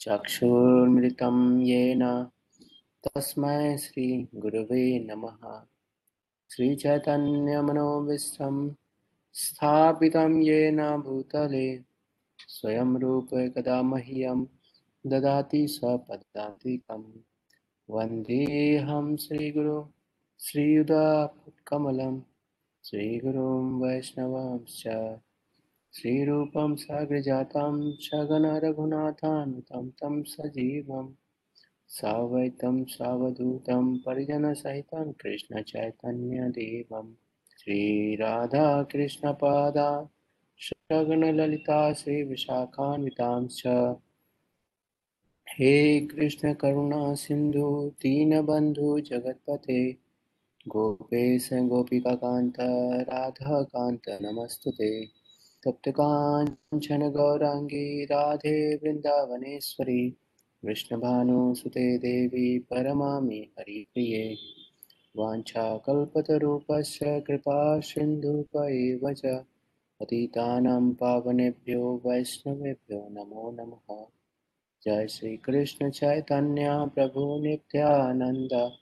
चक्षुर्मृतं येन तस्मै श्रीगुरवे नमः। श्रीचैतन्यमनोविश्वं स्थापितं येन भूतले, स्वयं रूप कदा मह्यं ददाति स्वपदान्तिकं वन्देऽहं श्रीगुरु श्रीयुधाकमलं श्रीगुरुं वैष्णवांश्च श्रीरूपं साग्रजातं सगन रघुनाथान्वितं तं सजीवं। सावैतं सावधूतं परिजनसहितं कृष्णचैतन्यदेवं। श्रीराधाकृष्णपादा शगनललिता श्रीविशाखान्वितांश्च हे कृष्णकरुणा सिन्धु दीनबन्धु जगत्पते। गोपेश गोपिकान्त राधाकान्त नमस्तु ते तप्तकाञ्चन गौराङ्गी राधे वृन्दावनेश्वरी कृष्णभानुसुते देवी परमामि हरिप्रिये। वाञ्छाकल्पतरूपस्य कृपा सिन्धुप एव च पतितानां पावनेभ्यो वैष्णवेभ्यो नमो नमः। जय श्री कृष्ण चैतन्य प्रभु नित्यानंद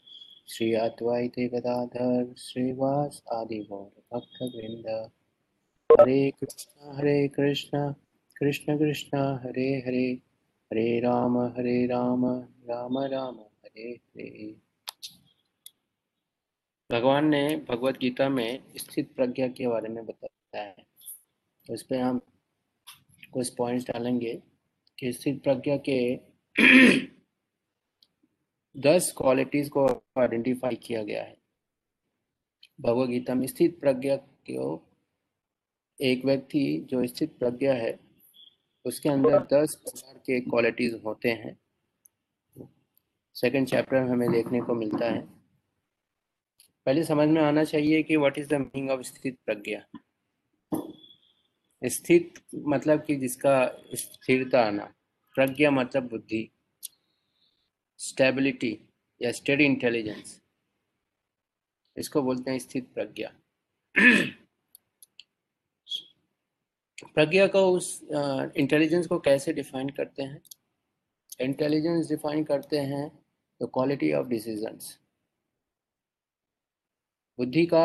श्री अद्वैत गदाधर श्रीवास आदि गौर भक्तवृंद हरे कृष्ण हरे कृष्ण कृष्ण कृष्ण, हरे हरे हरे राम हरे राम राम राम, हरे हरे। भगवान ने भगवत गीता में स्थित प्रज्ञा के बारे में बताया है। इस पर हम कुछ पॉइंट्स डालेंगे कि स्थित प्रज्ञा के दस क्वालिटीज को आइडेंटिफाई किया गया है। भगवत गीता में स्थित प्रज्ञा को एक व्यक्ति जो स्थित प्रज्ञा है, उसके अंदर दस प्रकार के क्वालिटीज होते हैं। सेकंड चैप्टर में हमें देखने को मिलता है। पहले समझ में आना चाहिए कि what is the meaning of स्थित प्रज्ञा? स्थित मतलब कि जिसका स्थिरता आना, प्रज्ञा मतलब बुद्धि स्टेबिलिटी या स्टडी इंटेलिजेंस इसको बोलते हैं स्थित प्रज्ञा। प्रज्ञा को उस इंटेलिजेंस को कैसे डिफाइन करते हैं? इंटेलिजेंस डिफाइन करते हैं द क्वालिटी ऑफ़ डिसीजंस बुद्धि का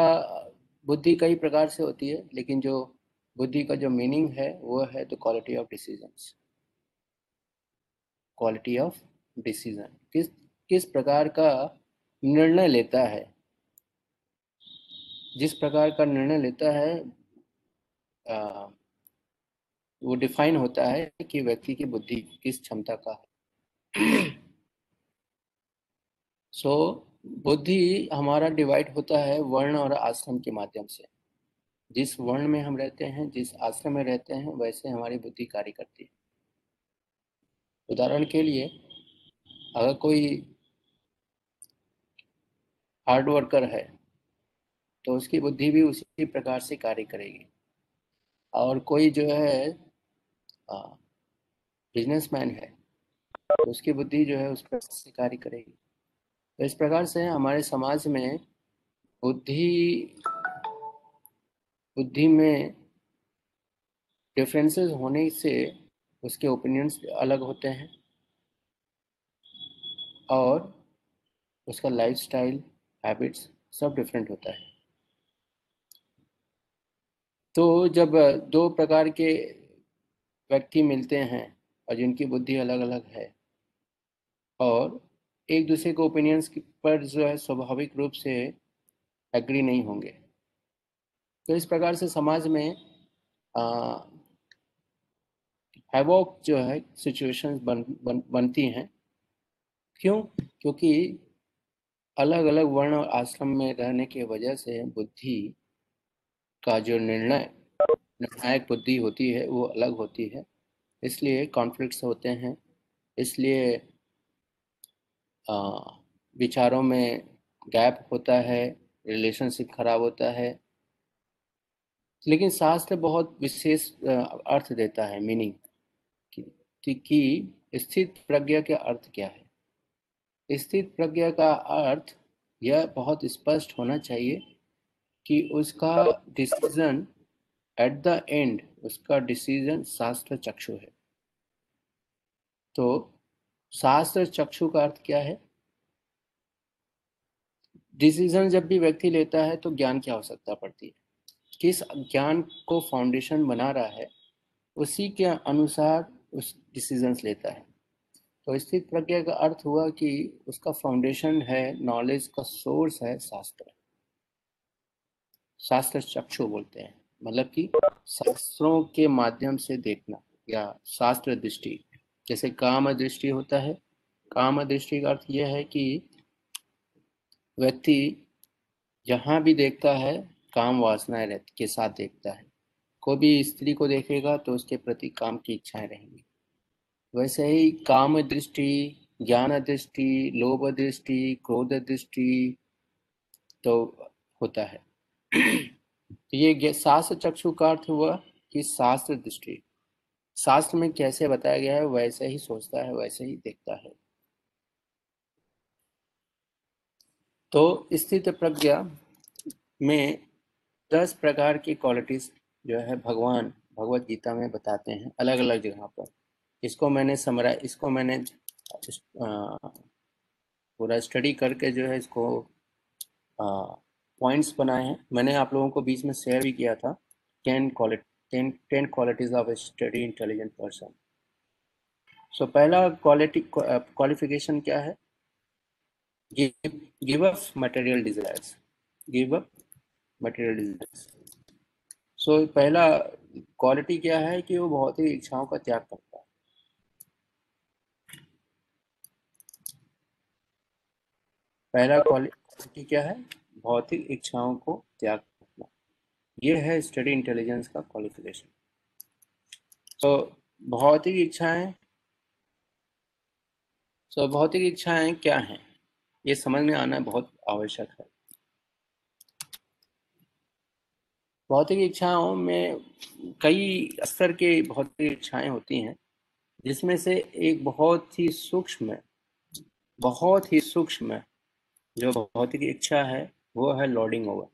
बुद्धि कई प्रकार से होती है लेकिन जो बुद्धि का जो मीनिंग है वो है the quality of decisions quality of decision किस किस प्रकार का निर्णय लेता है? जिस प्रकार का निर्णय लेता है आ, वो डिफाइन होता है कि व्यक्ति की बुद्धि किस क्षमता का है। सो so, बुद्धि हमारा डिवाइड होता है वर्ण और आश्रम के माध्यम से। जिस वर्ण में हम रहते हैं जिस आश्रम में रहते हैं वैसे हमारी बुद्धि कार्य करती है। उदाहरण के लिए अगर कोई हार्ड वर्कर है तो उसकी बुद्धि भी उसी प्रकार से कार्य करेगी। और कोई जो है बिजनेसमैन है तो उसकी बुद्धि जो है उस से कार्य करेगी। तो इस प्रकार से हमारे समाज में बुद्धि बुद्धि में डिफरेंसेस होने से उसके ओपिनियंस अलग होते हैं और उसका लाइफस्टाइल हैबिट्स सब डिफरेंट होता है। तो जब दो प्रकार के व्यक्ति मिलते हैं और जिनकी बुद्धि अलग अलग है। और एक दूसरे के ओपिनियंस पर जो है स्वाभाविक रूप से एग्री नहीं होंगे। तो इस प्रकार से समाज में हैवॉक जो है सिचुएशंस बन, बन बनती हैं। क्यों? क्योंकि अलग अलग वर्ण और आश्रम में रहने की वजह से बुद्धि का जो निर्णय निर्णायक बुद्धि होती है वो अलग होती है। इसलिए कॉन्फ्लिक्ट्स होते हैं। इसलिए विचारों में गैप होता है रिलेशनशिप खराब होता है। लेकिन शास्त्र बहुत विशेष अर्थ देता है मीनिंग कि, कि स्थित प्रज्ञा का अर्थ क्या है? स्थित प्रज्ञा का अर्थ यह बहुत स्पष्ट होना चाहिए कि उसका डिसीज़न एट द एंड उसका डिसीज़न शास्त्र चक्षु है। तो शास्त्र चक्षु का अर्थ क्या है? डिसीज़न जब भी व्यक्ति लेता है तो ज्ञान की आवश्यकता पड़ती है। किस ज्ञान को फाउंडेशन बना रहा है, उसी के अनुसार उस डिसीजंस लेता है। तो स्थित प्रज्ञा का अर्थ हुआ कि उसका फाउंडेशन है नॉलेज का सोर्स है शास्त्र। शास्त्र चक्षु बोलते हैं। मतलब कि शास्त्रों के माध्यम से देखना या शास्त्र दृष्टि। जैसे काम दृष्टि होता है। काम दृष्टि का अर्थ यह है कि व्यक्ति जहाँ भी देखता है, काम वासनाएँ के साथ देखता है। कोई भी स्त्री को देखेगा तो उसके प्रति काम की इच्छाएँ रहेंगी। वैसे ही काम दृष्टि, ज्ञान दृष्टि, लोभ दृष्टि, क्रोध दृष्टि तो होता है। ये शास्त्र चक्षु का अर्थ हुआ कि शास्त्र दृष्टि। शास्त्र में कैसे बताया गया है, वैसे ही सोचता है, वैसे ही देखता है। तो स्थित प्रज्ञा में दस प्रकार की क्वालिटीज जो है भगवान, भगवत गीता में बताते हैं अलग अलग जगह पर। इसको मैंने समरा, इसको मैंने पूरा स्टडी करके जो है इसको पॉइंट्स बनाए हैं। मैंने आप लोगों को बीच में शेयर भी किया था। Ten quality ten qualities of a steady intelligent person so पहला क्वालिटी क्वालिफिकेशन क्या है? Give up material desires give up material desires so पहला क्वालिटी क्या है कि वो बहुत ही इच्छाओं का त्याग करता है। पहला क्वालिटी क्या है? भौतिक इच्छाओं को त्याग करना। ये है स्टडी इंटेलिजेंस का क्वालिफिकेशन तो भौतिक इच्छाएँ तो भौतिक इच्छाएँ क्या हैं? ये समझ में आना बहुत आवश्यक है। भौतिक इच्छाओं में कई स्तर के भौतिक इच्छाएँ होती हैं, जिसमें से एक बहुत ही सूक्ष्म, बहुत ही सूक्ष्म जो भौतिक इच्छा है वो है लॉर्डिंग ओवर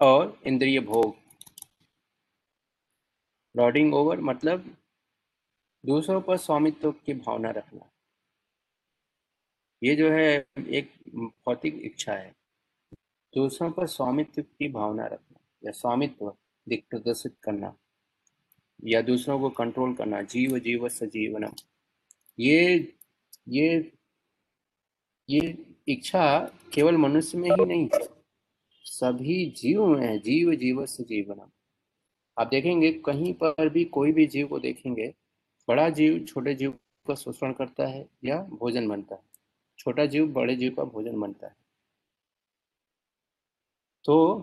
और इंद्रिय भोग। लॉर्डिंग ओवर मतलब दूसरों पर स्वामित्व की भावना रखना। ये जो है एक भौतिक इच्छा है। दूसरों पर स्वामित्व की भावना रखना या स्वामित्व प्रदर्शित करना या दूसरों को कंट्रोल करना, जीव जीव सजीवनम ये ये ये इच्छा केवल मनुष्य में ही नहीं है सभी जीव में है, जीव जीव से सजीवनम आप देखेंगे, कहीं पर भी कोई भी जीव को देखेंगे, बड़ा जीव छोटे जीव का शोषण करता है या भोजन बनता है। छोटा जीव बड़े जीव का भोजन बनता है। तो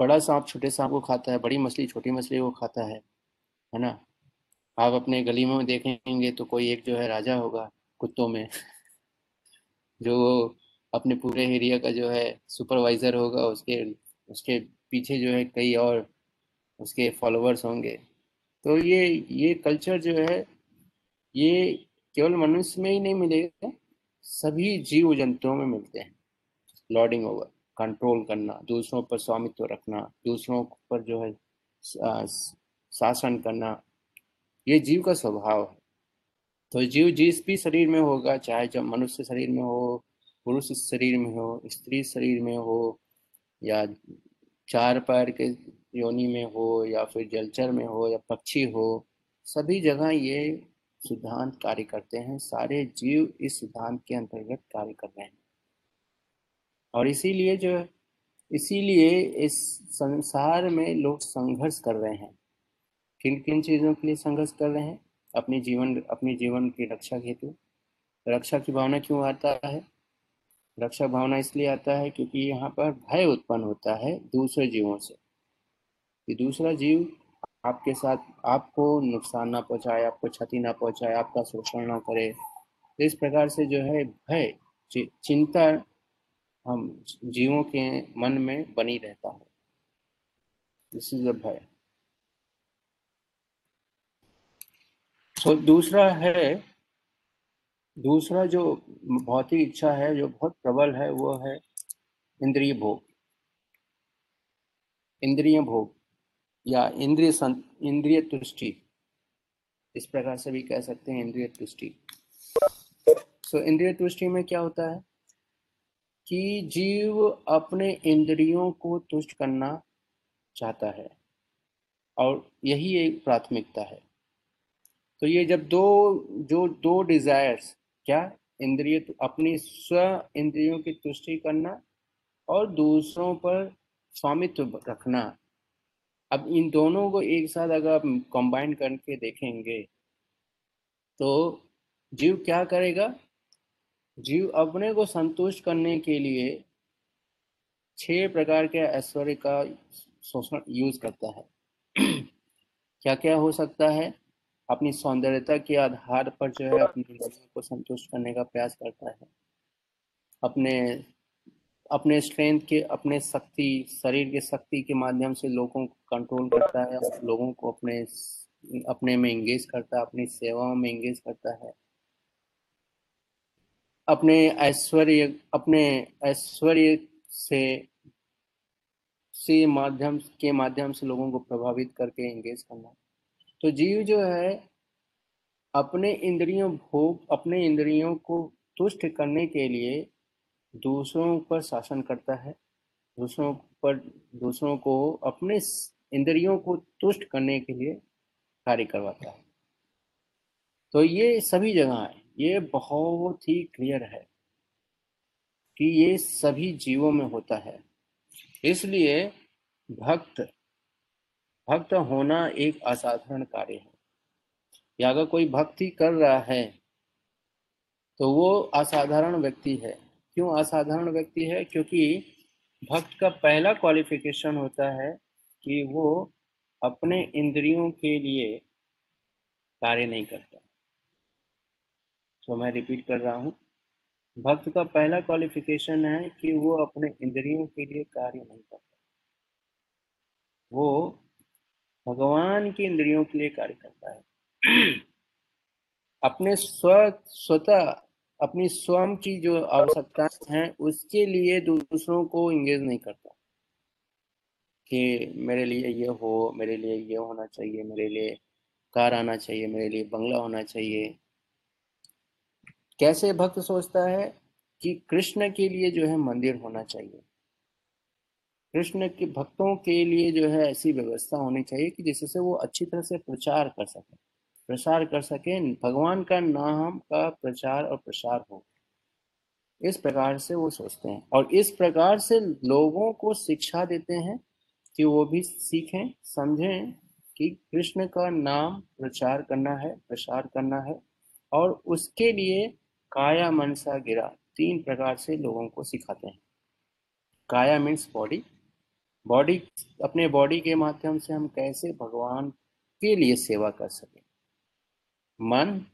बड़ा सांप छोटे सांप को खाता है, बड़ी मछली छोटी मछली को खाता है है ना? आप अपने गली में देखेंगे तो कोई एक जो है राजा होगा कुत्तों में। जो अपने पूरे एरिया का जो है सुपरवाइजर होगा, उसके उसके पीछे जो है कई और उसके फॉलोअर्स होंगे। तो ये ये कल्चर जो है, ये केवल मनुष्य में ही नहीं मिलेगा, सभी जीव जंतुओं में मिलते हैं। लॉर्डिंग ओवर कंट्रोल करना, दूसरों पर स्वामित्व रखना, दूसरों पर जो है शासन करना, ये जीव का स्वभाव है। तो जीव जिस भी शरीर में होगा, चाहे जब मनुष्य शरीर में हो, पुरुष शरीर में हो, स्त्री शरीर में हो, या चार पैर के योनि में हो, या फिर जलचर में हो, या पक्षी हो, सभी जगह ये सिद्धांत कार्य करते हैं। सारे जीव इस सिद्धांत के अंतर्गत कार्य कर रहे हैं। और इसीलिए जो, इसीलिए इस संसार में लोग संघर्ष कर रहे हैं। किन किन चीज़ों के लिए संघर्ष कर रहे हैं? अपनी जीवन, अपने जीवन की रक्षा हेतु। रक्षा की भावना क्यों आता है? रक्षा भावना इसलिए आता है क्योंकि यहाँ पर भय उत्पन्न होता है दूसरे जीवों से। कि दूसरा जीव आपके साथ आपको नुकसान ना पहुँचाए, आपको क्षति ना पहुँचाए, आपका शोषण ना करे। तो इस प्रकार से जो है भय चिंता हम जीवों के मन में बनी रहता है। दिस इज़ अ भय। तो दूसरा है दूसरा जो भौतिक इच्छा है जो बहुत प्रबल है वो है इंद्रिय भोग। इंद्रिय भोग या इंद्रिय इंद्रिय तुष्टि। इस प्रकार से भी कह सकते हैं इंद्रिय तुष्टि। सो so, इंद्रिय तुष्टि में क्या होता है कि जीव अपने इंद्रियों को तुष्ट करना चाहता है और यही एक प्राथमिकता है। तो ये जब दो, जो दो डिजायर्स क्या? इंद्रिय अपनी स्व इंद्रियों की तुष्टि करना और दूसरों पर स्वामित्व रखना। अब इन दोनों को एक साथ अगर आप कंबाइन करके देखेंगे तो जीव क्या करेगा? जीव अपने को संतुष्ट करने के लिए छह प्रकार के ऐश्वर्य का शोषण यूज़ करता है। क्या क्या हो सकता है? अपनी सौंदर्यता के आधार पर जो है अपनी इंद्रियों को संतुष्ट करने का प्रयास करता है। अपने अपने स्ट्रेंथ के, अपने शक्ति, शरीर के शक्ति के माध्यम से लोगों को कंट्रोल करता है, लोगों को अपने अपने में एंगेज करता है, अपनी सेवाओं में एंगेज करता है। अपने ऐश्वर्य अपने ऐश्वर्य से से माध्यम, के माध्यम से लोगों को प्रभावित करके एंगेज करना। तो जीव जो है, अपने इंद्रियों, भोग, अपने इंद्रियों को तुष्ट करने के लिए दूसरों पर शासन करता है। दूसरों पर, दूसरों को अपने इंद्रियों को तुष्ट करने के लिए कार्य करवाता है। तो ये सभी जगह है। ये बहुत ही क्लियर है कि ये सभी जीवों में होता है। इसलिए भक्त भक्त होना एक असाधारण कार्य है। या अगर कोई भक्ति कर रहा है तो वो असाधारण व्यक्ति है। क्यों असाधारण व्यक्ति है? क्योंकि भक्त का पहला क्वालिफिकेशन होता है कि वो अपने इंद्रियों के लिए कार्य नहीं करता। तो मैं रिपीट कर रहा हूँ। भक्त का पहला क्वालिफिकेशन है कि वो अपने इंद्रियों के लिए कार्य नहीं करता। वो भगवान की इंद्रियों के लिए कार्य करता है। अपने स्व, स्वतः, अपनी स्वयं की जो आवश्यकताएँ हैं, उसके लिए दूसरों को इंगेज नहीं करता। कि मेरे लिए ये हो, मेरे लिए ये होना चाहिए, मेरे लिए कार आना चाहिए, मेरे लिए बंगला होना चाहिए। कैसे भक्त सोचता है कि कृष्ण के लिए जो है मंदिर होना चाहिए। कृष्ण के भक्तों के लिए जो है ऐसी व्यवस्था होनी चाहिए कि जिससे वो अच्छी तरह से प्रचार कर सके। प्रसार कर सके, भगवान का नाम का प्रचार और प्रसार हो। इस प्रकार से वो सोचते हैं और इस प्रकार से लोगों को शिक्षा देते हैं कि वो भी सीखें, समझें कि कृष्ण का नाम प्रचार करना है, प्रसार करना है और उसके लिए काया मनसा गिरा, तीन प्रकार से लोगों को सिखाते हैं। काया मीन्स बॉडी बॉडी अपने बॉडी के माध्यम से हम कैसे भगवान के लिए सेवा कर सके? मन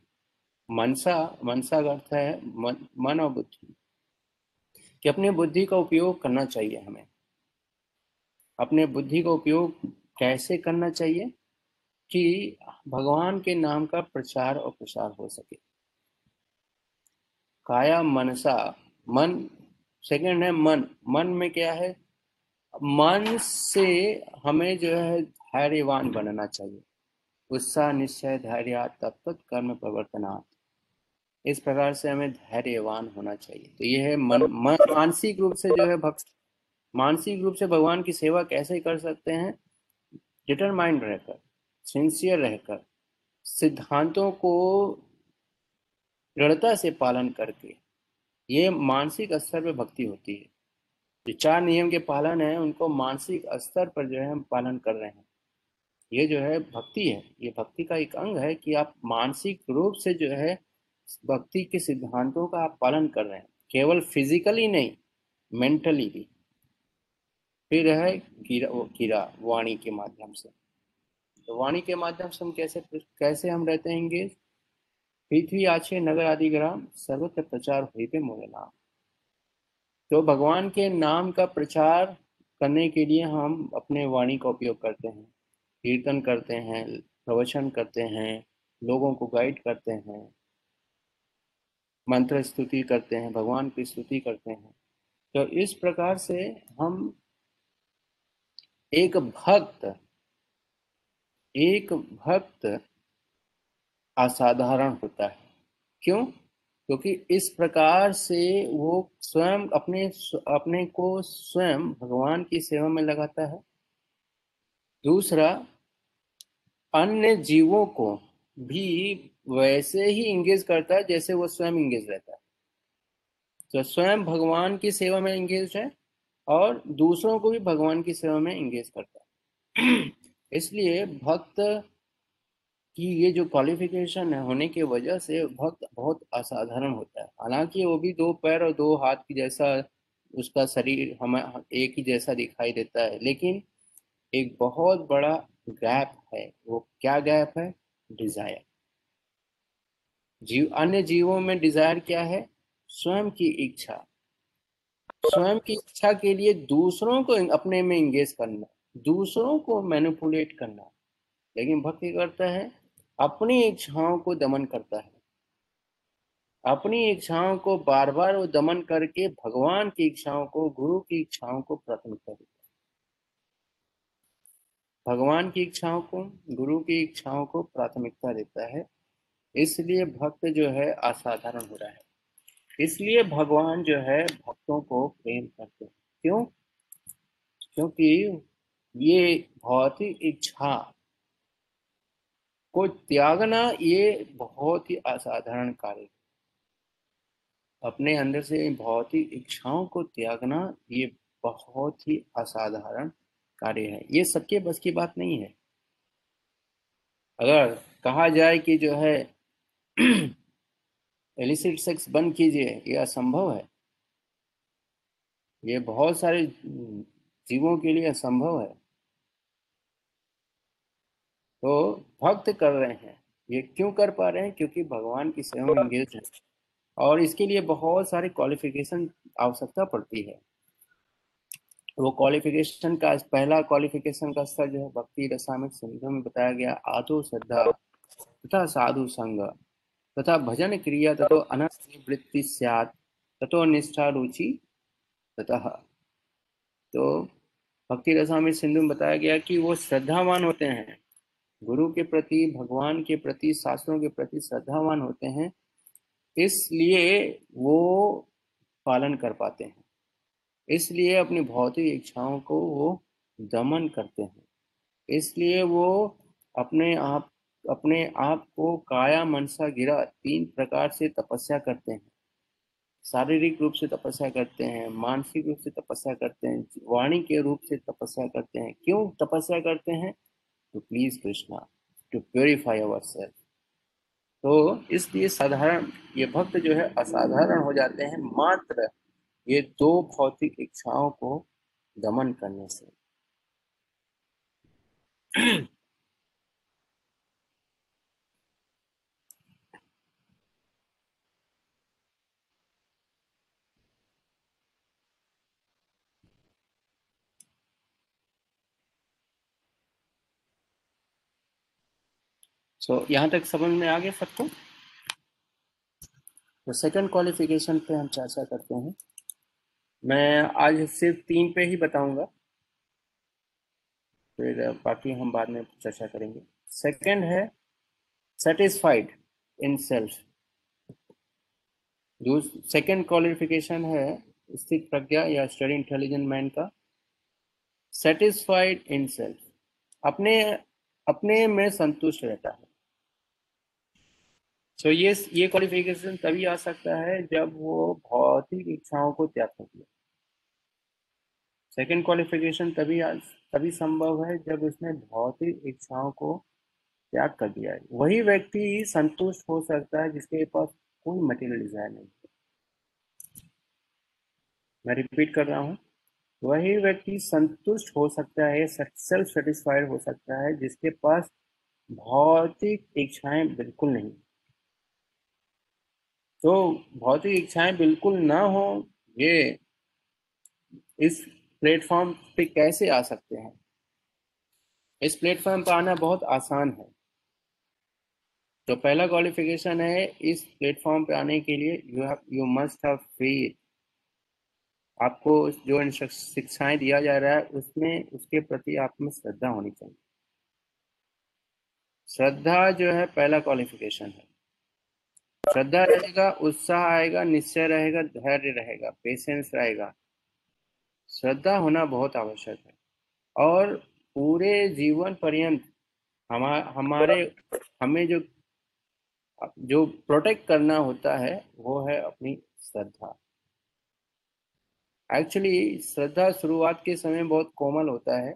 मनसा मनसा का अर्थ है मन, मन और बुद्धि। कि अपने बुद्धि का उपयोग करना चाहिए हमें। अपने बुद्धि का उपयोग कैसे करना चाहिए? कि भगवान के नाम का प्रचार और प्रसार हो सके। काया मनसा मन सेकंड है मन। मन में क्या है? मन से हमें जो है धैर्यवान बनना चाहिए। उत्साह निश्चय धैर्य तत्त कर्म प्रवर्तनात् इस प्रकार से हमें धैर्यवान होना चाहिए। तो यह है मन, मन मानसिक रूप से जो है भक्त। मानसिक रूप से भगवान की सेवा कैसे कर सकते हैं? डिटरमाइंड रहकर सिंसियर रहकर सिद्धांतों को दृढ़ता से पालन करके। ये मानसिक स्तर पर भक्ति होती है। जो चार नियम के पालन है, उनको मानसिक स्तर पर जो है हम पालन कर रहे हैं। ये जो है भक्ति है, ये भक्ति का एक अंग है कि आप मानसिक रूप से जो है भक्ति के सिद्धांतों का आप पालन कर रहे हैं। केवल फिजिकली नहीं, मेंटली भी। फिर है कीरा वो वाणी के माध्यम से। तो वाणी के माध्यम से हम कैसे कैसे हम रहते हैं पृथ्वी आछे नगर आदि ग्राम सर्वत्र प्रचार हुई पे मोरे नाम। तो भगवान के नाम का प्रचार करने के लिए हम अपने वाणी का उपयोग करते हैं। कीर्तन करते हैं, प्रवचन करते हैं, लोगों को गाइड करते हैं। मंत्र स्तुति करते हैं, भगवान की स्तुति करते हैं। तो इस प्रकार से हम एक भक्त एक भक्त असाधारण होता है। क्यों? क्योंकि इस प्रकार से वो स्वयं अपने अपने को स्वयं भगवान की सेवा में लगाता है। दूसरा, अन्य जीवों को भी वैसे ही इंगेज करता है जैसे वो स्वयं इंगेज रहता है। तो स्वयं भगवान की सेवा में इंगेज है और दूसरों को भी भगवान की सेवा में इंगेज करता है। इसलिए भक्त कि ये जो क्वालिफिकेशन है, होने की वजह से भक्त बहुत असाधारण होता है। हालाँकि वो भी दो पैर और दो हाथ की जैसा उसका शरीर हमें, एक ही जैसा दिखाई देता है, लेकिन एक बहुत बड़ा गैप है। वो क्या गैप है? डिज़ायर जीव, अन्य जीवों में डिज़ायर क्या है? स्वयं की इच्छा। स्वयं की इच्छा के लिए दूसरों को अपने में इंगेज करना, दूसरों को मैनिपुलेट करना, लेकिन भक्ति करता है? अपनी इच्छाओं को दमन करता है। अपनी इच्छाओं को बार बार वो दमन करके भगवान की इच्छाओं को, गुरु की इच्छाओं को प्राथमिकता देता है। भगवान की इच्छाओं को, गुरु की इच्छाओं को प्राथमिकता देता है। इसलिए भक्त जो है असाधारण हो रहा है। इसलिए भगवान जो है भक्तों को प्रेम करते हैं। क्यों? क्योंकि ये भौतिक इच्छा को त्यागना ये बहुत ही असाधारण कार्य अपने अंदर से बहुत ही इच्छाओं को त्यागना ये बहुत ही असाधारण कार्य है। ये सबके बस की बात नहीं है। अगर कहा जाए कि जो है एलिसिट सेक्स बंद कीजिए, ये असंभव है। ये बहुत सारे जीवों के लिए असंभव है। तो भक्त कर रहे हैं। ये क्यों कर पा रहे हैं? क्योंकि भगवान की सेवा में इंगेज है। और इसके लिए बहुत सारी क्वालिफिकेशन आवश्यकता पड़ती है। वो क्वालिफिकेशन का, पहला क्वालिफिकेशन का स्तर जो है, भक्ति रसामिक सिंधु में बताया गया, आदो श्रद्धा तथा साधु संग तथा भजन क्रिया तथो अनवृत्ति सियात तथो निष्ठा रुचि तथा तो भक्ति रसामिक सिंधु में बताया गया कि वो श्रद्धावान होते हैं। गुरु के प्रति, भगवान के प्रति शास्त्रों के प्रति श्रद्धावान होते हैं, इसलिए वो पालन कर पाते हैं। इसलिए अपनी भौतिक इच्छाओं को वो दमन करते हैं। इसलिए वो अपने आप अपने आप को काया मनसा गिरा तीन प्रकार से तपस्या करते हैं। शारीरिक रूप से तपस्या करते हैं, मानसिक रूप से तपस्या करते हैं, वाणी के रूप से तपस्या करते हैं। क्यों तपस्या करते हैं? To Krishna to purify our self तो इसलिए साधारण, ये भक्त जो है, असाधारण हो जाते हैं, मात्र ये दो भौतिक इच्छाओं को दमन करने से। सो so, यहाँ तक समझ में आ गया सबको? तो सेकंड क्वालिफिकेशन पे हम चर्चा करते हैं। मैं आज सिर्फ़ तीन पे ही बताऊँगा। फिर बाकी हम बाद में चर्चा करेंगे। सेकंड है सेटिस्फाइड इन सेल्फ जो सेकंड क्वालिफिकेशन है स्थित प्रज्ञा या स्टडी इंटेलिजेंट मैन का सेटिस्फाइड इन सेल्फ अपने अपने में संतुष्ट रहता है। सो so ये ये क्वालिफिकेशन तभी आ सकता है जब वो भौतिक इच्छाओं को त्याग कर दिया सेकेंड क्वालिफिकेशन तभी तभी संभव है जब उसने भौतिक इच्छाओं को त्याग कर दिया है। वही व्यक्ति संतुष्ट हो सकता है जिसके पास कोई मटेरियल डिज़ायर नहीं मैं रिपीट कर रहा हूँ। वही व्यक्ति संतुष्ट हो सकता है सेल्फ सेटिस्फाइड हो सकता है जिसके पास भौतिक इच्छाएँ बिल्कुल नहीं तो भौतिक इच्छाएँ बिल्कुल ना हो, ये इस प्लेटफॉर्म पे कैसे आ सकते हैं? इस प्लेटफॉर्म पर आना बहुत आसान है। तो पहला क्वालिफिकेशन है, इस प्लेटफॉर्म पे आने के लिए you have you must have faith आपको जो शिक्षाएँ दिया जा रहा है, उसमें, उसके प्रति आप में श्रद्धा होनी चाहिए। श्रद्धा जो है पहला क्वालिफिकेशन है। श्रद्धा रहेगा, उत्साह आएगा, निश्चय रहेगा, धैर्य रहेगा पेशेंस रहेगा। श्रद्धा होना बहुत आवश्यक है। और पूरे जीवन पर्यंत हमा, हमारे, हमें जो जो प्रोटेक्ट करना होता है, वो है अपनी श्रद्धा। एक्चुअली श्रद्धा शुरुआत के समय बहुत कोमल होता है।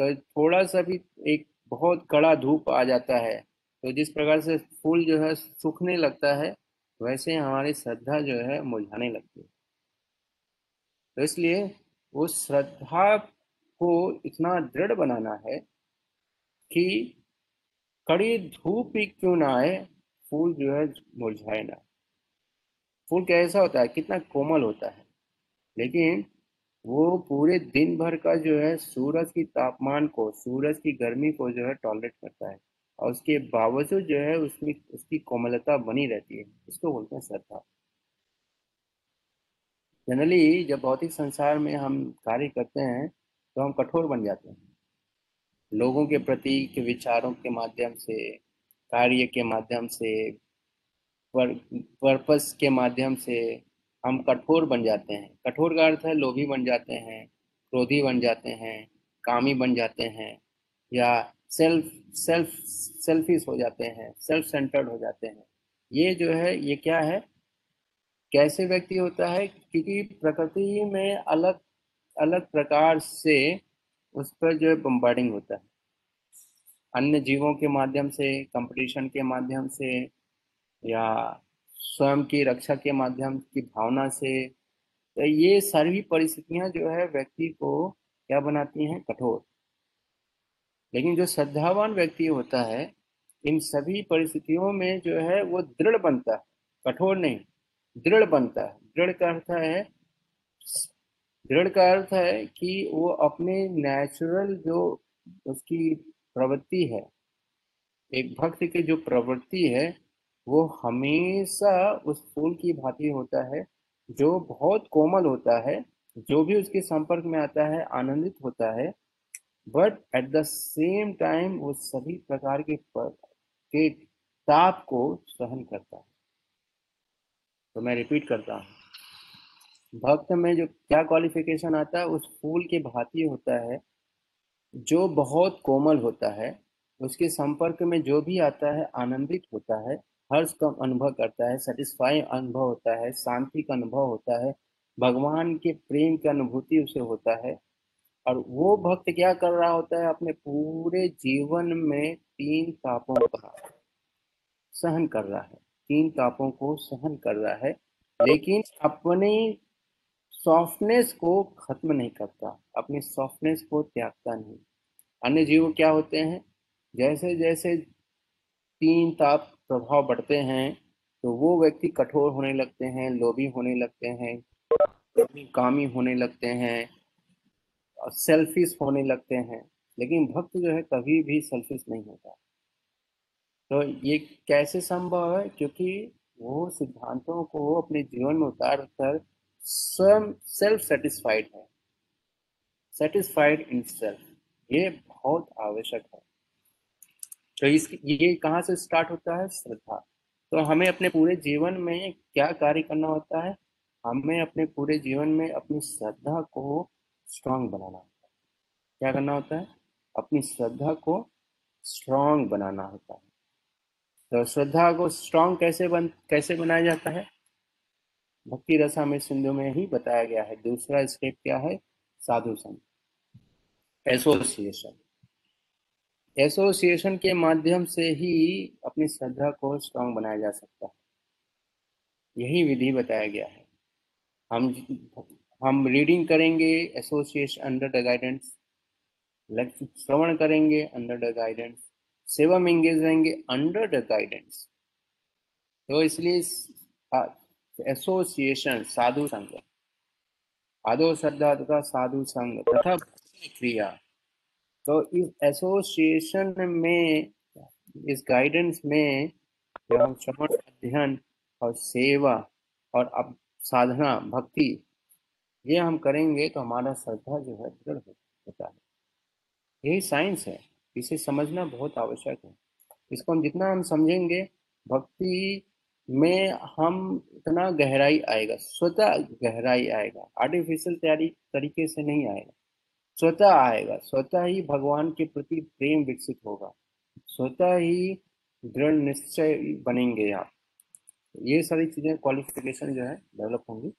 तो थोड़ा सा भी एक बहुत कड़ा धूप आ जाता है। तो जिस प्रकार से फूल जो है सूखने लगता है, वैसे हमारी श्रद्धा जो है मुरझाने लगती है। तो इसलिए उस श्रद्धा को इतना दृढ़ बनाना है कि कड़ी धूप ही क्यों ना आए, फूल जो है मुरझाए ना। फूल कैसा होता है? कितना कोमल होता है। लेकिन वो पूरे दिन भर का जो है सूरज की तापमान को, सूरज की गर्मी को जो है टॉलरेट करता है। और उसके बावजूद जो है उसमें, उसकी कोमलता बनी रहती है। इसको बोलते हैं श्रद्धा। जनरली जब भौतिक संसार में हम कार्य करते हैं तो हम कठोर बन जाते हैं। लोगों के प्रति, के विचारों के माध्यम से, कार्य के माध्यम से पर्पस के माध्यम से हम कठोर बन जाते हैं। कठोर का अर्थ है लोभी बन जाते हैं, क्रोधी बन जाते हैं, कामी बन जाते हैं, या सेल्फ सेल्फ सेल्फिश हो जाते हैं सेल्फ सेंटर्ड हो जाते हैं। ये जो है, ये क्या है? कैसे व्यक्ति होता है? क्योंकि प्रकृति में अलग अलग प्रकार से उस पर जो है बम्बार्डिंग होता है। अन्य जीवों के माध्यम से कंपटीशन के माध्यम से, या स्वयं की रक्षा के माध्यम की भावना से तो ये सारी परिस्थितियाँ जो है व्यक्ति को क्या बनाती हैं? कठोर। लेकिन जो श्रद्धावान व्यक्ति होता है, इन सभी परिस्थितियों में जो है, वो दृढ़ बनता है, कठोर नहीं, दृढ़ बनता है। दृढ़ का अर्थ है, दृढ़ का अर्थ है कि वो अपने नेचुरल जो उसकी प्रवृत्ति है, एक भक्त की जो प्रवृत्ति है, वो हमेशा उस फूल की भांति होता है, जो बहुत कोमल होता है, जो भी उसके संपर्क में आता है, आनंदित होता है। But at the same time वो सभी प्रकार के के ताप को सहन करता है। तो मैं रिपीट करता हूँ। भक्त में जो क्या क्वालिफिकेशन आता है, उस फूल के भांति होता है, जो बहुत कोमल होता है, उसके संपर्क में जो भी आता है, आनंदित होता है, हर्ष का अनुभव करता है सेटिस्फाई अनुभव होता है, शांति का अनुभव होता है, भगवान के प्रेम की अनुभूति उसे होता है और वो भक्त क्या कर रहा होता है? अपने पूरे जीवन में तीन तापों का सहन कर रहा है। तीन तापों को सहन कर रहा है, लेकिन अपने सॉफ्टनेस को खत्म नहीं करता। अपनी सॉफ्टनेस को त्यागता नहीं। अन्य जीव क्या होते हैं? जैसे जैसे तीन ताप प्रभाव बढ़ते हैं तो वो व्यक्ति कठोर होने लगते हैं, लोभी होने लगते हैं, कामी होने लगते हैं सेल्फिश होने लगते हैं, लेकिन भक्त जो है कभी भी सेल्फिश नहीं होता। तो ये कैसे संभव है? क्योंकि वो सिद्धांतों को अपने जीवन में उतार कर स्वयं सेल्फ सेटिस्फाइड है। सेटिस्फाइड इन सेल्फ ये बहुत आवश्यक है। तो इस, ये कहाँ से स्टार्ट होता है? श्रद्धा। तो हमें अपने पूरे जीवन में क्या कार्य करना होता है? हमें अपने पूरे जीवन में अपनी श्रद्धा को स्ट्रांग बनाना होता है। क्या करना होता है? अपनी श्रद्धा को स्ट्रांग बनाना होता है। तो श्रद्धा को स्ट्रांग कैसे बन, कैसे बनाया जाता है? भक्ति रसा में सिंधु में ही बताया गया है। दूसरा स्टेप क्या है? साधु संघ एसोसिएशन एसोसिएशन के माध्यम से ही अपनी श्रद्धा को स्ट्रांग बनाया जा सकता है। यही विधि बताया गया है। हम हम रीडिंग करेंगे एसोसिएशन अंडर द गाइडेंस श्रवण करेंगे अंडर द गाइडेंस सेवा में एंगेज रहेंगे अंडर द गाइडेंस तो इसलिए एसोसिएशन साधु संघ। आदो श्रद्धा तथा साधु संघ तथा क्रिया। तो इस एसोसिएशन में, इस गाइडेंस में जब हम श्रवण, अध्ययन और सेवा और अब साधना, भक्ति ये हम करेंगे तो हमारा श्रद्धा जो है दृढ़ होता है। यही साइंस है। इसे समझना बहुत आवश्यक है। इसको हम जितना हम समझेंगे, भक्ति में हम इतना गहराई आएगा। स्वतः गहराई आएगा। आर्टिफिशियल तैयारी तरीके से नहीं आएगा। स्वतः आएगा। स्वतः ही भगवान के प्रति प्रेम विकसित होगा। स्वतः ही दृढ़ निश्चय बनेंगे आप। ये सारी चीज़ें क्वालिफिकेशन जो है डेवलप होंगी।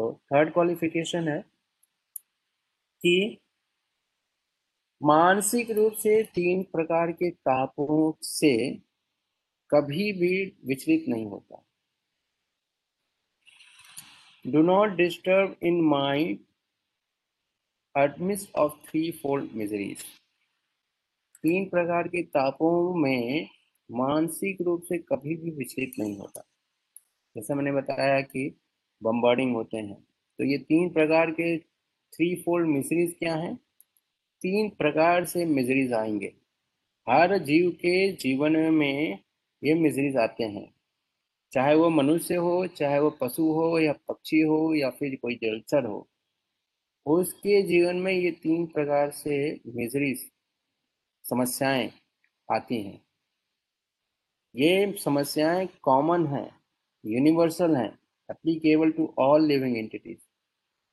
तो थर्ड क्वालिफिकेशन है कि मानसिक रूप से तीन प्रकार के तापों से कभी भी विचलित नहीं होता। Do not disturb in mind एडमिस of three fold miseries तीन प्रकार के तापों में मानसिक रूप से कभी भी विचलित नहीं होता। जैसे मैंने बताया कि बम्बार्डिंग होते हैं। तो ये तीन प्रकार के थ्री फोल्ड मिजरीज क्या हैं? तीन प्रकार से मिजरीज आएँगे। हर जीव के जीवन में ये मिजरीज आते हैं। चाहे वो मनुष्य हो, चाहे वो पशु हो, या पक्षी हो, या फिर कोई जलचर हो, उसके जीवन में ये तीन प्रकार से मिजरीज समस्याएँ आती हैं। ये समस्याएँ कॉमन हैं यूनिवर्सल हैं। Applicable to all living entities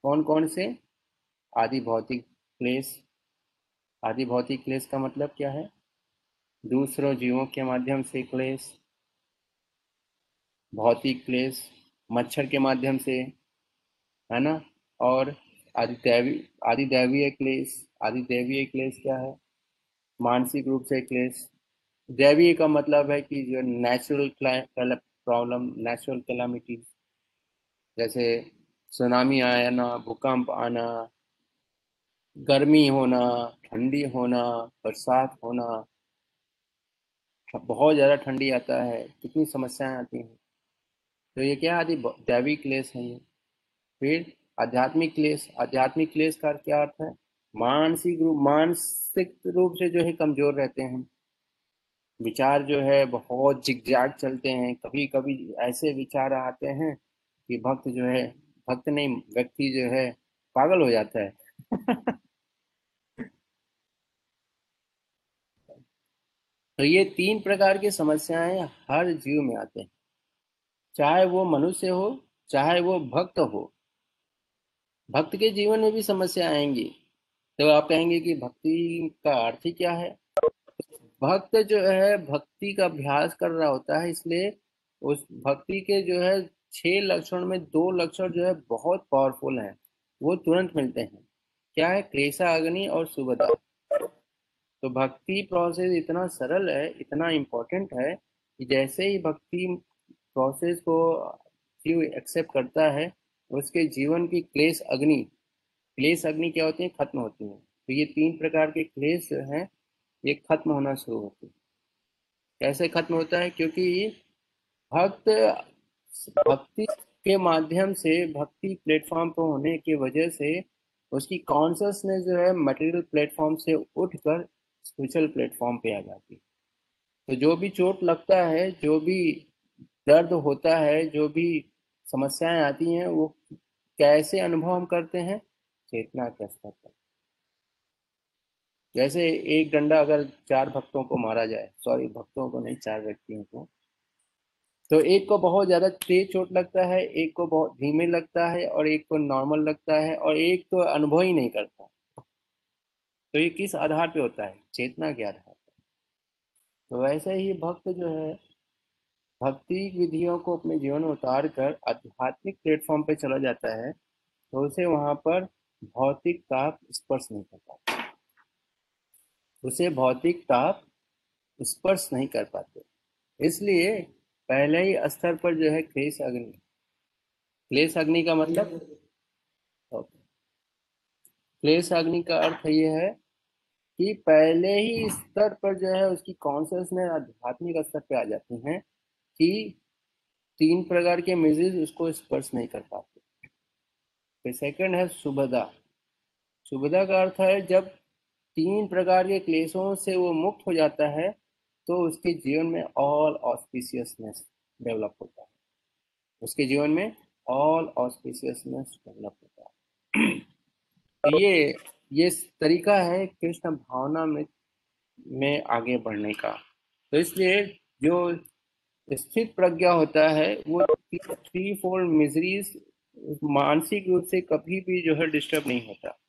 कौन कौन से? आदि भौतिक क्लेश आदि भौतिक क्लेश का मतलब क्या है? दूसरों जीवों के माध्यम से क्लेश भौतिक क्लेश मच्छर के माध्यम से, है ना? और आदि दैवी आदि दैवीय क्लेश आदि दैवीय क्लेश क्या है? मानसिक रूप से क्लेश दैवीय का मतलब है कि जो नेचुरल प्रॉब्लम नेचुरल कैलामिटी जैसे सुनामी आना, भूकंप आना, गर्मी होना, ठंडी होना, बरसात होना, बहुत ज़्यादा ठंडी आता है, कितनी समस्याएँ आती हैं। तो ये क्या आदि दैवी क्लेश है ये? फिर आध्यात्मिक क्लेश आध्यात्मिक क्लेश का क्या अर्थ है? मानसिक रूप मानसिक रूप से जो है कमज़ोर रहते हैं। विचार जो है बहुत जिगजाग चलते हैं कभी कभी ऐसे विचार आते हैं कि भक्त जो है, भक्त नहीं, व्यक्ति जो है, पागल हो जाता है। तो ये तीन प्रकार की समस्याएँ हर जीव में आते हैं। चाहे वो मनुष्य हो, चाहे वो भक्त हो। भक्त के जीवन में भी समस्या आएँगी। तो आप कहेंगे कि भक्ति का अर्थ ही क्या है? भक्त जो है, भक्ति का अभ्यास कर रहा होता है, इसलिए उस भक्ति के जो है छह लक्षण में दो लक्षण जो है बहुत पावरफुल हैं। वो तुरंत मिलते हैं। क्या है? क्लेशा अग्नि और सुबदा। तो भक्ति प्रोसेस इतना सरल है, इतना इम्पोर्टेंट है कि जैसे ही भक्ति प्रोसेस को जीव एक्सेप्ट करता है, उसके जीवन की क्लेश अग्नि क्लेश अग्नि क्या होती है? खत्म होती है। तो ये तीन प्रकार के क्लेश जो हैं, ये खत्म होना शुरू होती है। कैसे खत्म होता है? क्योंकि भक्त भक्ति के माध्यम से, भक्ति प्लेटफॉर्म पर होने की वजह से उसकी कॉन्सियसनेस जो है मटेरियल प्लेटफॉर्म से उठकर स्पिरिचुअल प्लेटफॉर्म पे आ जाती है। तो जो भी चोट लगता है, जो भी दर्द होता है, जो भी समस्याएँ आती हैं, वो कैसे अनुभव हम करते हैं? चेतना के स्तर पर। जैसे एक डंडा अगर चार भक्तों को मारा जाए सॉरी भक्तों को नहीं, चार व्यक्तियों को तो एक को बहुत ज़्यादा तेज चोट लगता है, एक को बहुत धीमे लगता है और एक को नॉर्मल लगता है और एक तो अनुभव ही नहीं करता। तो ये किस आधार पे होता है? चेतना के आधार पर तो वैसे ही भक्त जो है, भक्ति विधियों को अपने जीवन में उतार कर आध्यात्मिक प्लेटफॉर्म पे चला जाता है तो उसे वहाँ पर भौतिक ताप स्पर्श नहीं कर पाता उसे भौतिक ताप स्पर्श नहीं कर पाते। इसलिए पहले ही स्तर पर जो है क्लेश अग्नि। क्लेश अग्नि का मतलब? क्लेश अग्नि का अर्थ ये है कि पहले ही स्तर पर जो है उसकी कॉन्सियसनेस आध्यात्मिक स्तर पे आ जाती हैं कि तीन प्रकार के मिजिज उसको स्पर्श नहीं कर पाते। फिर सेकंड है सुबदा। सुबदा का अर्थ है जब तीन प्रकार के क्लेशों से वो मुक्त हो जाता है तो उसके जीवन में ऑल ऑस्पिशियसनेस डेवलप होता है। उसके जीवन में ऑल ऑस्पिशियसनेस डेवलप होता है। तो ये ये तरीका है कृष्ण भावना में में आगे बढ़ने का। तो इसलिए जो स्थित प्रज्ञा होता है, वो थ्री फोर मिजरीज मानसिक रूप से कभी भी जो है डिस्टर्ब नहीं होता।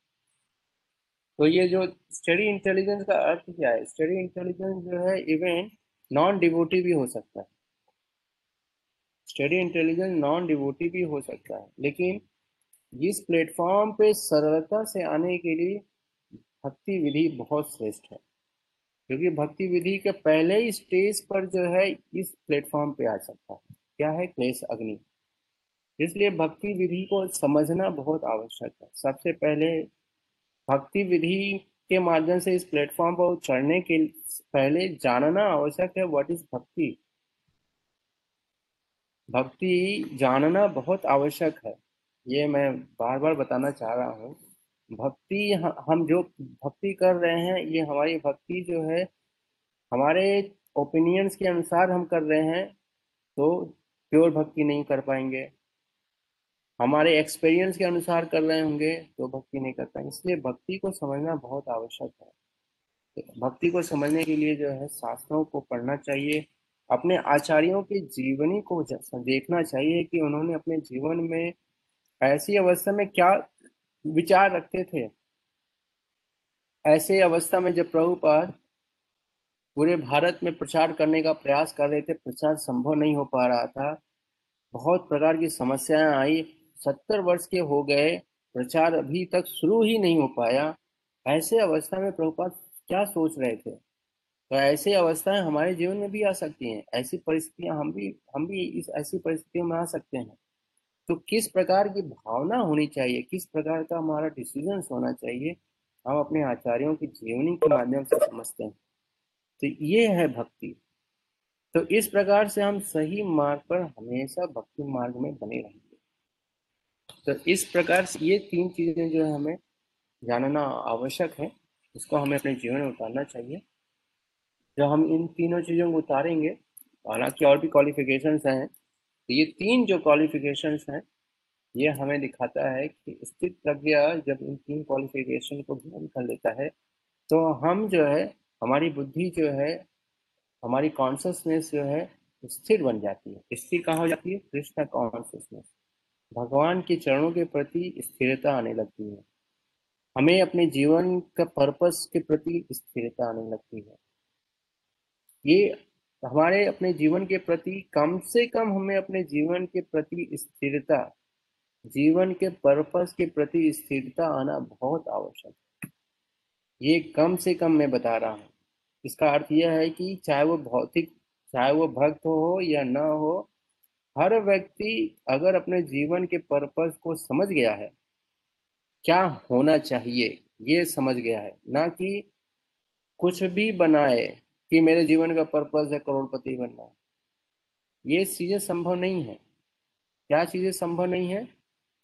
तो ये जो स्टडी इंटेलिजेंस का अर्थ क्या है? स्टडी इंटेलिजेंस जो है इवन नॉन डिवोटी भी हो सकता है। स्टडी इंटेलिजेंस नॉन डिवोटी भी हो सकता है। लेकिन इस प्लेटफॉर्म पे सरलता से आने के लिए भक्ति विधि बहुत श्रेष्ठ है। क्योंकि भक्ति विधि के पहले ही स्टेज पर जो है, इस प्लेटफॉर्म पे आ सकता है। क्या है? क्लेश, अग्नि। इसलिए भक्ति विधि को समझना बहुत आवश्यक है। सबसे पहले भक्ति विधि के माध्यम से इस प्लेटफॉर्म पर चढ़ने के पहले जानना आवश्यक है व्हाट इज़ भक्ति? भक्ति जानना बहुत आवश्यक है। ये मैं बार बार बताना चाह रहा हूँ। भक्ति हम जो भक्ति कर रहे हैं, ये हमारी भक्ति जो है, हमारे ओपिनियंस के अनुसार हम कर रहे हैं तो प्योर भक्ति नहीं कर पाएँगे। हमारे एक्सपीरियंस के अनुसार कर रहे होंगे तो भक्ति नहीं कर पाएँगे इसलिए भक्ति को समझना बहुत आवश्यक है। भक्ति को समझने के लिए जो है, शास्त्रों को पढ़ना चाहिए। अपने आचार्यों की जीवनी को देखना चाहिए कि उन्होंने अपने जीवन में ऐसी अवस्था में क्या विचार रखते थे। ऐसे अवस्था में जब प्रभुपाद पूरे भारत में प्रचार करने का प्रयास कर रहे थे, प्रचार संभव नहीं हो पा रहा था। बहुत प्रकार की समस्याएँ आई। सत्तर वर्ष के हो गए, प्रचार अभी तक शुरू ही नहीं हो पाया। ऐसे अवस्था में प्रभुपाद क्या सोच रहे थे? तो ऐसी अवस्थाएँ हमारे जीवन में भी आ सकती हैं। ऐसी परिस्थितियाँ हम भी हम भी इस ऐसी परिस्थितियों में आ सकते हैं। तो किस प्रकार की भावना होनी चाहिए? किस प्रकार का हमारा डिसीज़न होना चाहिए? हम अपने आचार्यों की जीवनी के माध्यम से समझते हैं। तो ये है भक्ति। तो इस प्रकार से हम सही मार्ग पर हमेशा भक्ति मार्ग में बने रहेंगे तो इस प्रकार से ये तीन चीज़ें जो है हमें जानना आवश्यक है। इसको हमें अपने जीवन में उतारना चाहिए। जब हम इन तीनों चीज़ों को उतारेंगे, हालाँकि और भी क्वालिफिकेशंस हैं तो ये तीन जो क्वालिफिकेशंस हैं, ये हमें दिखाता है कि स्थित प्रज्ञा जब इन तीन क्वालिफिकेशन को ग्रहण कर लेता है तो हम जो है, हमारी बुद्धि जो है, हमारी कॉन्सियसनेस जो है, स्थिर बन जाती है। स्थिर कहाँ हो जाती है? कृष्ण कॉन्सियसनेस भगवान के चरणों के प्रति स्थिरता आने लगती है। हमें अपने जीवन का पर्पस के प्रति स्थिरता आने लगती है। ये हमारे अपने जीवन के प्रति कम से कम हमें अपने जीवन के प्रति स्थिरता, जीवन के पर्पस के प्रति स्थिरता आना बहुत आवश्यक है। ये कम से कम मैं बता रहा हूँ। इसका अर्थ यह है कि चाहे वो भौतिक, चाहे वो भक्त हो या न हो हर व्यक्ति अगर अपने जीवन के पर्पस को समझ गया है क्या होना चाहिए ये समझ गया है। ना कि कुछ भी बनाए कि मेरे जीवन का पर्पज है करोड़पति बनना। ये चीज़ें संभव नहीं है। क्या चीज़ें संभव नहीं है?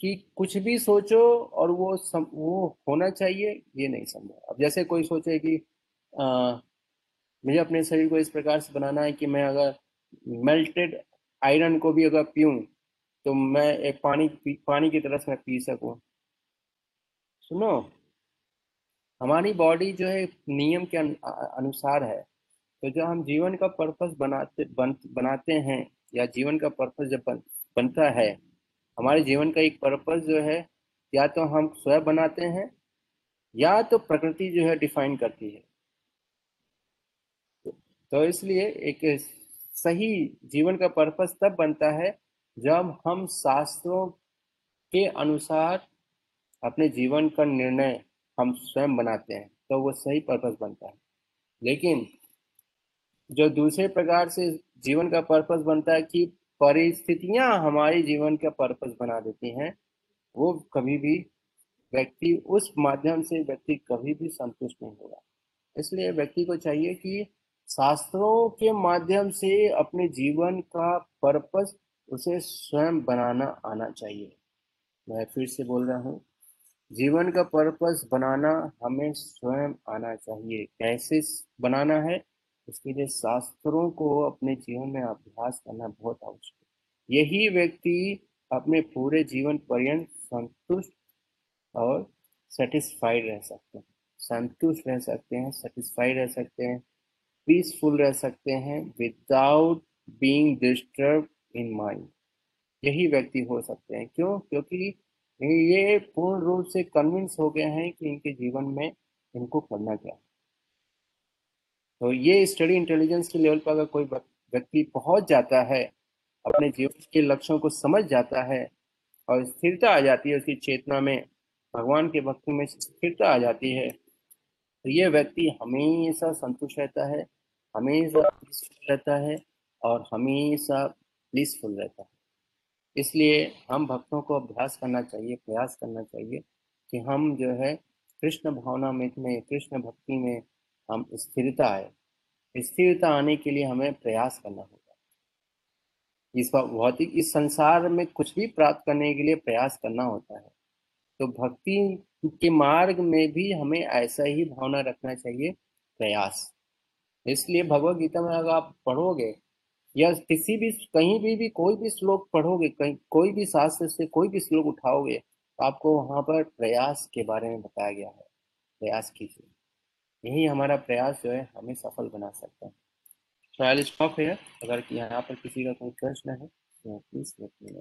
कि कुछ भी सोचो और वो सम, वो होना चाहिए ये नहीं संभव। अब जैसे कोई सोचे कि आ, मुझे अपने शरीर को इस प्रकार से बनाना है कि मैं अगर मेल्टेड आयरन को भी अगर पीऊँ तो मैं एक पानी पानी की तरह से मैं पी सकूँ। सुनो हमारी बॉडी जो है नियम के अनुसार है। तो जो हम जीवन का पर्पस बनाते बन, बनाते हैं या जीवन का पर्पस जब बन, बनता है हमारे जीवन का एक पर्पस जो है या तो हम स्वयं बनाते हैं या तो प्रकृति जो है डिफाइन करती है। तो इसलिए एक सही जीवन का पर्पस तब बनता है जब हम शास्त्रों के अनुसार अपने जीवन का निर्णय हम स्वयं बनाते हैं तो वो सही पर्पस बनता है। लेकिन जो दूसरे प्रकार से जीवन का पर्पस बनता है कि परिस्थितियाँ हमारे जीवन का पर्पस बना देती हैं, वो कभी भी व्यक्ति उस माध्यम से व्यक्ति कभी भी संतुष्ट नहीं होगा। इसलिए व्यक्ति को चाहिए कि शास्त्रों के माध्यम से अपने जीवन का पर्पस उसे स्वयं बनाना आना चाहिए। मैं फिर से बोल रहा हूँ, जीवन का पर्पस बनाना हमें स्वयं आना चाहिए। कैसे बनाना है? उसके लिए शास्त्रों को अपने जीवन में अभ्यास करना बहुत आवश्यक है। यही व्यक्ति अपने पूरे जीवन पर्यंत संतुष्ट और सेटिस्फाइड रह सकते हैं। संतुष्ट रह सकते हैं सेटिस्फाइड रह सकते हैं। पीसफुल रह सकते हैं without being disturb in mind यही व्यक्ति हो सकते हैं। क्यों? क्योंकि ये पूर्ण रूप से कन्विंस हो गए हैं कि इनके जीवन में इनको करना क्या तो ये स्टडी इंटेलिजेंस के लेवल पर अगर कोई व्यक्ति पहुँच जाता है, अपने जीवन के लक्ष्यों को समझ जाता है और स्थिरता आ जाती है उसकी चेतना में, भगवान के भक्ति में स्थिरता आ जाती है तो ये व्यक्ति हमेशा संतुष्ट रहता है। हमेशा पीसफुल रहता है और हमेशा ब्लिसफुल रहता है। इसलिए हम भक्तों को अभ्यास करना चाहिए, प्रयास करना चाहिए कि हम जो है कृष्ण भावना में कृष्ण भक्ति में हम स्थिरता आए। स्थिरता आने के लिए हमें प्रयास करना होगा। इस भौतिक इस संसार में कुछ भी प्राप्त करने के लिए प्रयास करना होता है। तो भक्ति के मार्ग में भी हमें ऐसा ही भावना रखना चाहिए, प्रयास। इसलिए भगवत गीता में अगर आप पढ़ोगे, या किसी भी, कहीं भी भी, कोई भी श्लोक पढ़ोगे, कहीं, कोई भी शास्त्र से कोई भी श्लोक उठाओगे तो आपको वहाँ पर प्रयास के बारे में बताया गया है। प्रयास कीजिए। यही हमारा प्रयास जो है, हमें सफल बना सकता है। ट्रायल स्टॉप है अगर यहाँ पर किसी का कोई प्रश्न है प्लीज़ लेट मी